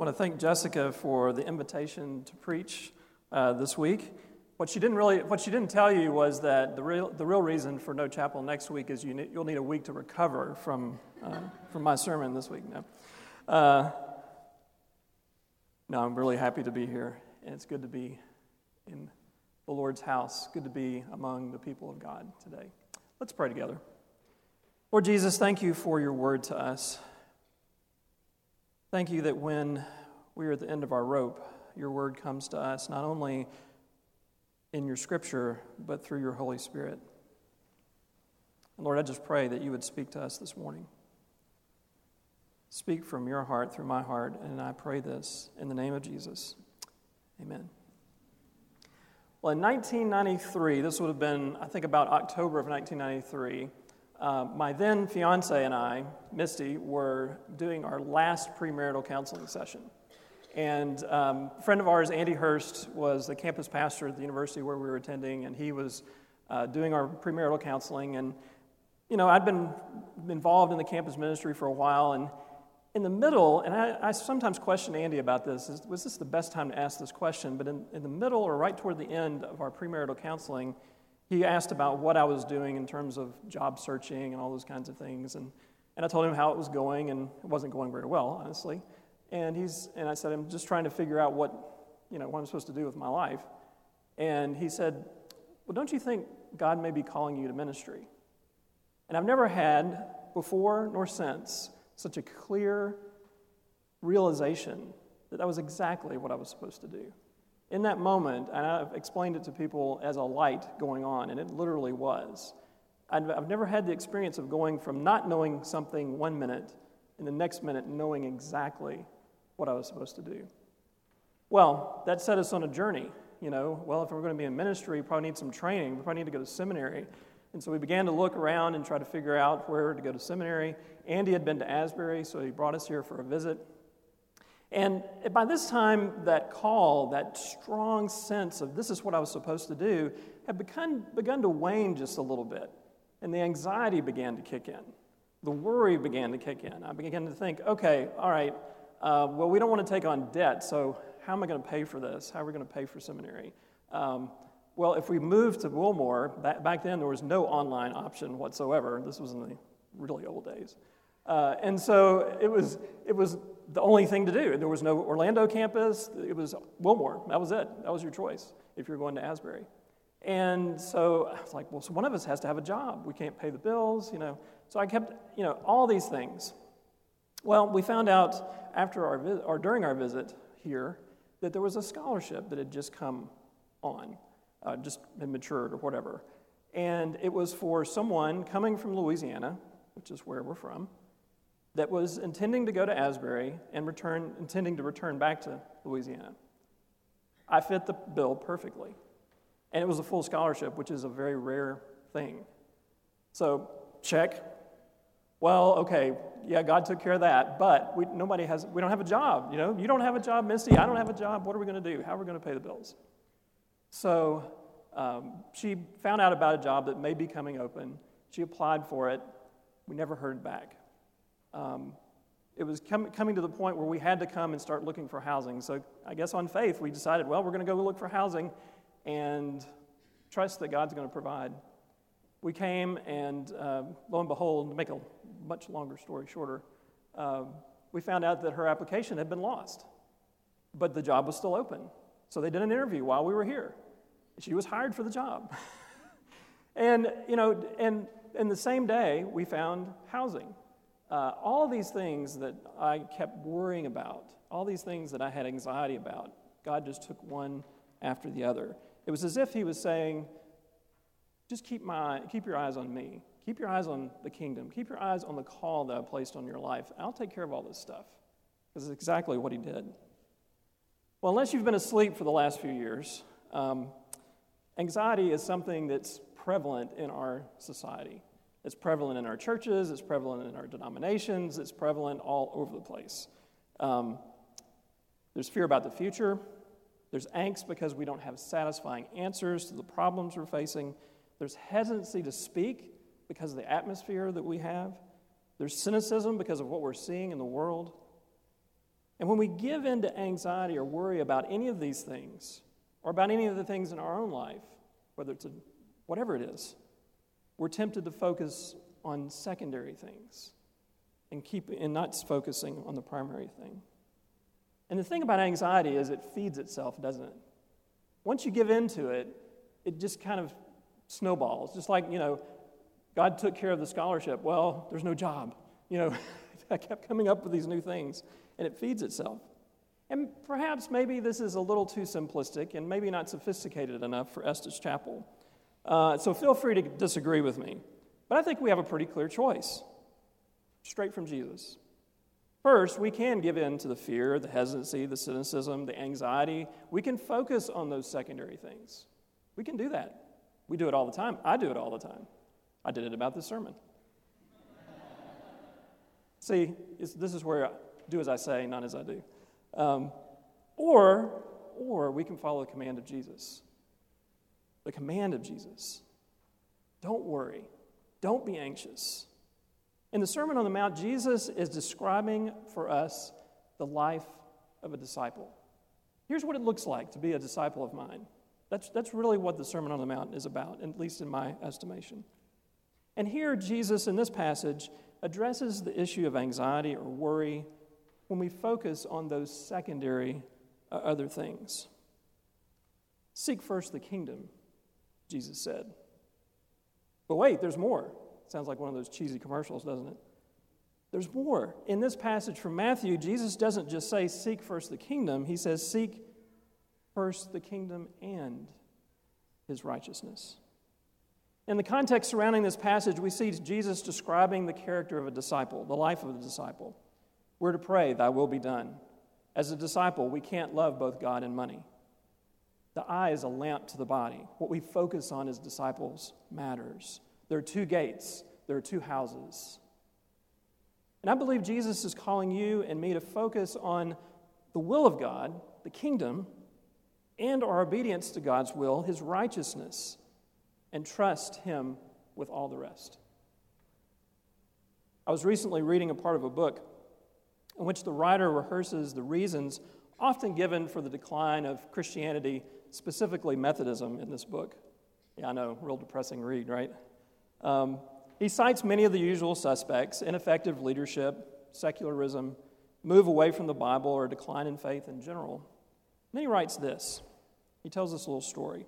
Want to thank Jessica for the invitation to preach uh, this week. What she didn't really, what she didn't tell you was that the real, the real reason for no chapel next week is you need, you'll need a week to recover from, uh, from my sermon this week. No. Uh, no, I'm really happy to be here, and it's good to be in the Lord's house. Good to be among the people of God today. Let's pray together. Lord Jesus, thank you for your word to us. Thank you that when we are at the end of our rope, your word comes to us not only in your scripture, but through your Holy Spirit. And Lord, I just pray that you would speak to us this morning. Speak from your heart through my heart, and I pray this in the name of Jesus. Amen. Well, in 1993, this would have been, I think, about October of 1993. Uh, my then fiance and I, Misty, were doing our last premarital counseling session. And um, a friend of ours, Andy Hurst, was the campus pastor at the university where we were attending, and he was uh, doing our premarital counseling. And, you know, I'd been involved in the campus ministry for a while, and in the middle, and I, I sometimes question Andy about this, is, was this the best time to ask this question? But in, in the middle or right toward the end of our premarital counseling, he asked about what I was doing in terms of job searching and all those kinds of things. And, and I told him how it was going, and it wasn't going very well, honestly. And, he's, and I said, I'm just trying to figure out what, you know, what I'm supposed to do with my life. And he said, Well, don't you think God may be calling you to ministry? And I've never had, before nor since, such a clear realization that that was exactly what I was supposed to do in that moment, and I've explained it to people as a light going on, and it literally was. I've, never had the experience of going from not knowing something one minute and the next minute knowing exactly what I was supposed to do. Well, that set us on a journey. You know, well, if we're going to be in ministry, we probably need some training. We probably need to go to seminary. And so we began to look around and try to figure out where to go to seminary. Andy had been to Asbury, so he brought us here for a visit. And by this time, that call, that strong sense of this is what I was supposed to do, had begun, begun to wane just a little bit. And the anxiety began to kick in. The worry began to kick in. I began to think, okay, all right, uh, well, we don't want to take on debt, so how am I going to pay for this? How are we going to pay for seminary? Um, well, if we move to Wilmore, back, back then there was no online option whatsoever. This was in the really old days. Uh, and so it was, it was the only thing to do. There was no Orlando campus, it was Wilmore. That was it. That was your choice if you're going to Asbury. And so I was like, well, so one of us has to have a job. We can't pay the bills, you know. So I kept, you know, all these things. Well, we found out after our visit, or during our visit here, that there was a scholarship that had just come on, uh, just had matured or whatever. And it was for someone coming from Louisiana, which is where we're from, that was intending to go to Asbury and return, intending to return back to Louisiana. I fit the bill perfectly. And it was a full scholarship, which is a very rare thing. So, check. Well, okay, yeah, God took care of that, but we, nobody has, we don't have a job. You know, you don't have a job, Misty. I don't have a job. What are we going to do? How are we going to pay the bills? So, um, she found out about a job that may be coming open. She applied for it. We never heard back um, it was com- coming to the point where we had to come and start looking for housing. So I guess on faith, we decided, well, we're going to go look for housing and trust that God's going to provide. We came, and uh, lo and behold, to make a much longer story shorter, uh, we found out that her application had been lost, but the job was still open. So they did an interview while we were here. She was hired for the job. and, you know, and in the same day, we found housing. Uh, all these things that I kept worrying about, all these things that I had anxiety about, God just took one after the other. It was as if He was saying, just keep, my, keep your eyes on me. Keep your eyes on the kingdom. Keep your eyes on the call that I placed on your life. I'll take care of all this stuff. Because it's exactly what He did. Well, unless you've been asleep for the last few years, um, anxiety is something that's prevalent in our society. It's prevalent in our churches, it's prevalent in our denominations, it's prevalent all over the place. Um, there's fear about the future. There's angst because we don't have satisfying answers to the problems we're facing. There's hesitancy to speak because of the atmosphere that we have. There's cynicism because of what we're seeing in the world. And when we give in to anxiety or worry about any of these things, or about any of the things in our own life, whether it's a, whatever it is, we're tempted to focus on secondary things and keep and not focusing on the primary thing. And the thing about anxiety is it feeds itself, doesn't it? Once you give in to it, it just kind of snowballs. Just like, you know, God took care of the scholarship. Well, there's no job. You know, I kept coming up with these new things, and it feeds itself. And perhaps maybe this is a little too simplistic and maybe not sophisticated enough for Estes Chapel. Uh, so feel free to disagree with me. But I think we have a pretty clear choice straight from Jesus. First, we can give in to the fear, the hesitancy, the cynicism, the anxiety. We can focus on those secondary things. We can do that. We do it all the time. I do it all the time. I did it about this sermon. See, this is where I do as I say, not as I do. Um, or, or we can follow the command of Jesus. The command of Jesus. Don't worry. Don't be anxious. In the Sermon on the Mount, Jesus is describing for us the life of a disciple. Here's what it looks like to be a disciple of mine. That's, that's really what the Sermon on the Mount is about, at least in my estimation. And here, Jesus, in this passage, addresses the issue of anxiety or worry when we focus on those secondary uh, other things. Seek first the kingdom, Jesus said. But wait, there's more. Sounds like one of those cheesy commercials, doesn't it? There's more. In this passage from Matthew, Jesus doesn't just say, Seek first the kingdom, he says, Seek first the kingdom and his righteousness. In the context surrounding this passage, we see Jesus describing the character of a disciple, the life of a disciple. We're to pray, Thy will be done. As a disciple, we can't love both God and money. The eye is a lamp to the body. What we focus on as disciples matters. There are two gates, there are two houses. And I believe Jesus is calling you and me to focus on the will of God, the kingdom, and our obedience to God's will, his righteousness, and trust him with all the rest. I was recently reading a part of a book in which the writer rehearses the reasons often given for the decline of Christianity, specifically Methodism, in this book. Yeah, I know, real depressing read, right? Um, he cites many of the usual suspects ineffective leadership, secularism, move away from the Bible, or decline in faith in general. And then he writes this. He tells us a little story.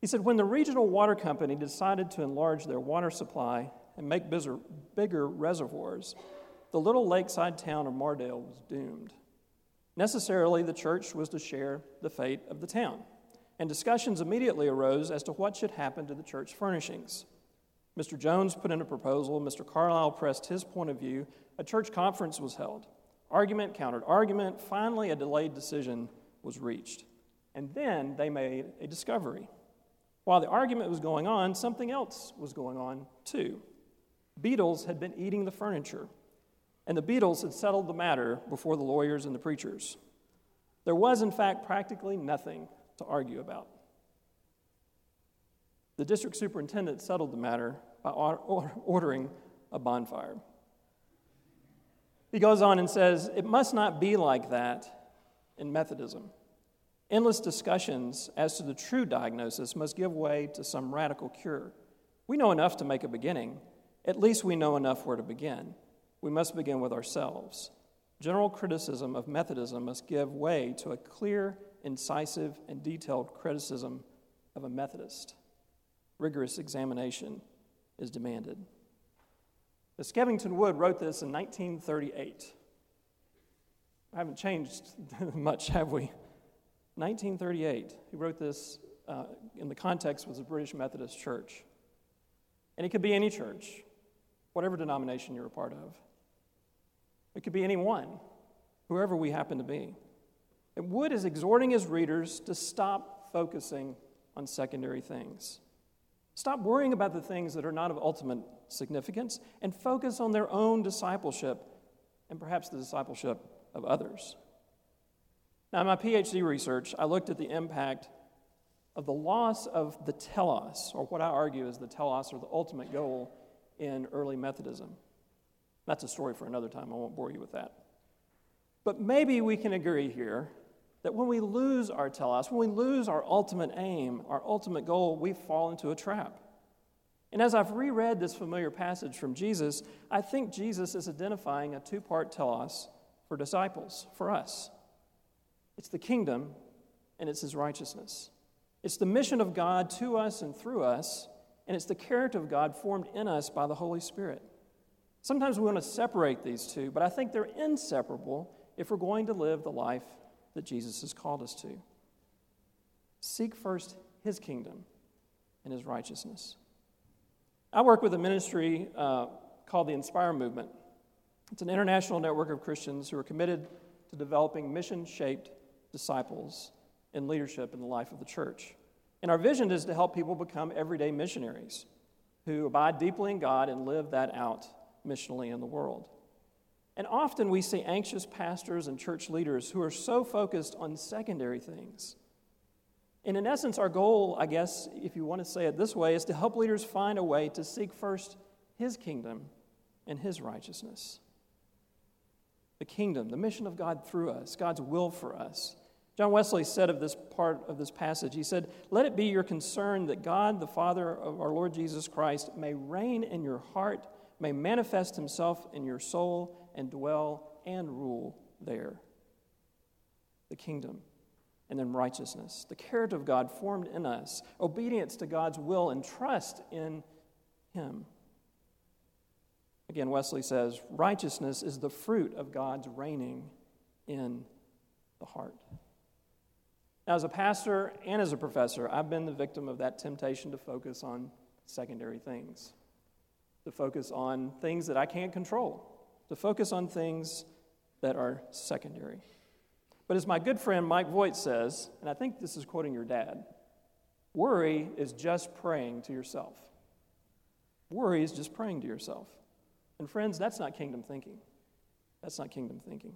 He said, When the regional water company decided to enlarge their water supply and make bigger, bigger reservoirs, the little lakeside town of Mardale was doomed. Necessarily, the church was to share the fate of the town, and discussions immediately arose as to what should happen to the church furnishings. Mr. Jones put in a proposal. Mr. Carlisle pressed his point of view. A church conference was held. Argument countered argument. Finally, a delayed decision was reached. And then they made a discovery. While the argument was going on, something else was going on too. Beetles had been eating the furniture, and the beetles had settled the matter before the lawyers and the preachers. There was, in fact, practically nothing to argue about. The district superintendent settled the matter by ordering a bonfire. He goes on and says, It must not be like that in Methodism. Endless discussions as to the true diagnosis must give way to some radical cure. We know enough to make a beginning. At least we know enough where to begin. We must begin with ourselves. General criticism of Methodism must give way to a clear, incisive, and detailed criticism of a Methodist rigorous examination is demanded. Skevington Wood wrote this in 1938. I haven't changed much, have we? 1938. He wrote this uh, in the context was the British Methodist Church. And it could be any church, whatever denomination you're a part of. It could be anyone, whoever we happen to be. And Wood is exhorting his readers to stop focusing on secondary things. Stop worrying about the things that are not of ultimate significance and focus on their own discipleship and perhaps the discipleship of others. Now, in my PhD research, I looked at the impact of the loss of the telos, or what I argue is the telos or the ultimate goal in early Methodism. That's a story for another time. I won't bore you with that. But maybe we can agree here that when we lose our telos, when we lose our ultimate aim, our ultimate goal, we fall into a trap. And as I've reread this familiar passage from Jesus, I think Jesus is identifying a two part telos for disciples, for us. It's the kingdom and it's his righteousness. It's the mission of God to us and through us, and it's the character of God formed in us by the Holy Spirit. Sometimes we want to separate these two, but I think they're inseparable if we're going to live the life that Jesus has called us to. Seek first his kingdom and his righteousness. I work with a ministry uh, called the Inspire Movement. It's an international network of Christians who are committed to developing mission shaped disciples in leadership in the life of the church. And our vision is to help people become everyday missionaries who abide deeply in God and live that out missionally in the world. And often we see anxious pastors and church leaders who are so focused on secondary things. And in essence, our goal, I guess, if you want to say it this way, is to help leaders find a way to seek first His kingdom and His righteousness. The kingdom, the mission of God through us, God's will for us. John Wesley said of this part of this passage, he said, Let it be your concern that God, the Father of our Lord Jesus Christ, may reign in your heart, may manifest himself in your soul, and dwell and rule there. The kingdom, and then righteousness, the character of God formed in us, obedience to God's will, and trust in Him. Again, Wesley says, righteousness is the fruit of God's reigning in the heart. Now, as a pastor and as a professor, I've been the victim of that temptation to focus on secondary things, to focus on things that I can't control, to focus on things that are secondary. But as my good friend Mike Voigt says, and I think this is quoting your dad, worry is just praying to yourself. Worry is just praying to yourself. And friends, that's not kingdom thinking. That's not kingdom thinking.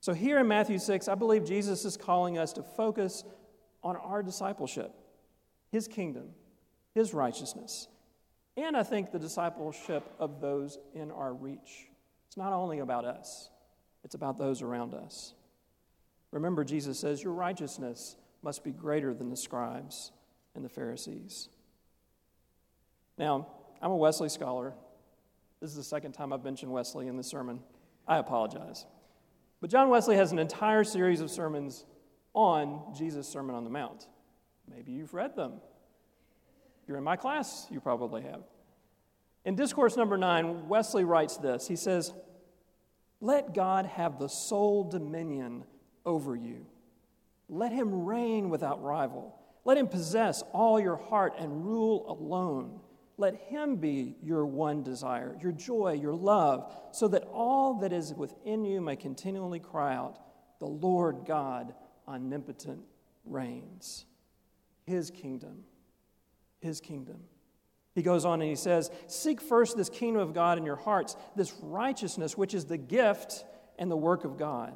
So, here in Matthew 6, I believe Jesus is calling us to focus on our discipleship, His kingdom, His righteousness, and I think the discipleship of those in our reach. It's not only about us, it's about those around us. Remember, Jesus says, Your righteousness must be greater than the scribes and the Pharisees. Now, I'm a Wesley scholar. This is the second time I've mentioned Wesley in this sermon. I apologize. But John Wesley has an entire series of sermons on Jesus' Sermon on the Mount. Maybe you've read them. You're in my class, you probably have. In Discourse number nine, Wesley writes this He says, Let God have the sole dominion over you. Let him reign without rival. Let him possess all your heart and rule alone. Let him be your one desire, your joy, your love, so that all that is within you may continually cry out, The Lord God omnipotent reigns. His kingdom. His kingdom. He goes on and he says, Seek first this kingdom of God in your hearts, this righteousness, which is the gift and the work of God,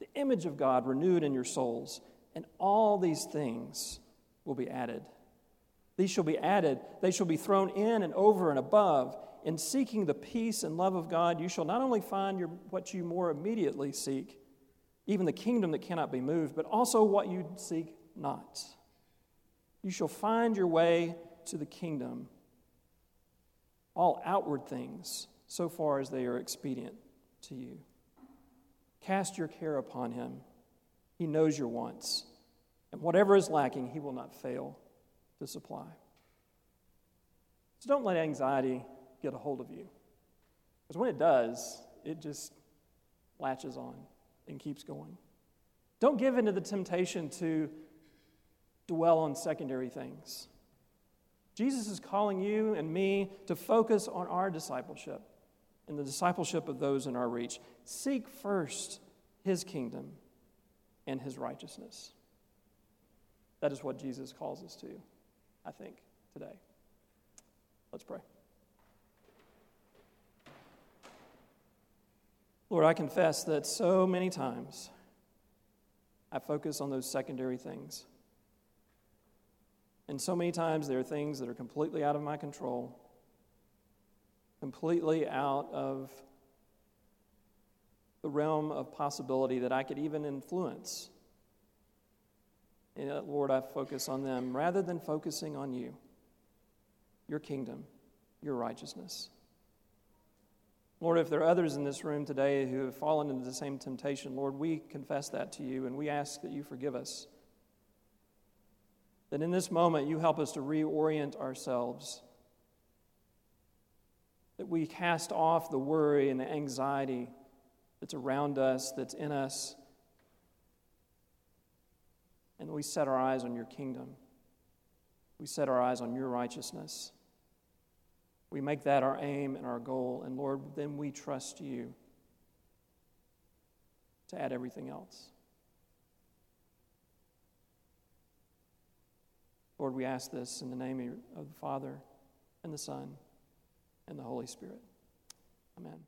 the image of God renewed in your souls, and all these things will be added these shall be added, they shall be thrown in and over and above. In seeking the peace and love of God, you shall not only find your, what you more immediately seek, even the kingdom that cannot be moved, but also what you seek not. You shall find your way to the kingdom, all outward things, so far as they are expedient to you. Cast your care upon him. He knows your wants, and whatever is lacking, he will not fail to supply. So don't let anxiety get a hold of you. Because when it does, it just latches on and keeps going. Don't give in to the temptation to dwell on secondary things. Jesus is calling you and me to focus on our discipleship and the discipleship of those in our reach. Seek first his kingdom and his righteousness. That is what Jesus calls us to. I think, today. Let's pray. Lord, I confess that so many times I focus on those secondary things. And so many times there are things that are completely out of my control, completely out of the realm of possibility that I could even influence. And uh, Lord, I focus on them rather than focusing on you, your kingdom, your righteousness. Lord, if there are others in this room today who have fallen into the same temptation, Lord, we confess that to you and we ask that you forgive us. That in this moment you help us to reorient ourselves. That we cast off the worry and the anxiety that's around us, that's in us, and we set our eyes on your kingdom. We set our eyes on your righteousness. We make that our aim and our goal. And Lord, then we trust you to add everything else. Lord, we ask this in the name of the Father, and the Son, and the Holy Spirit. Amen.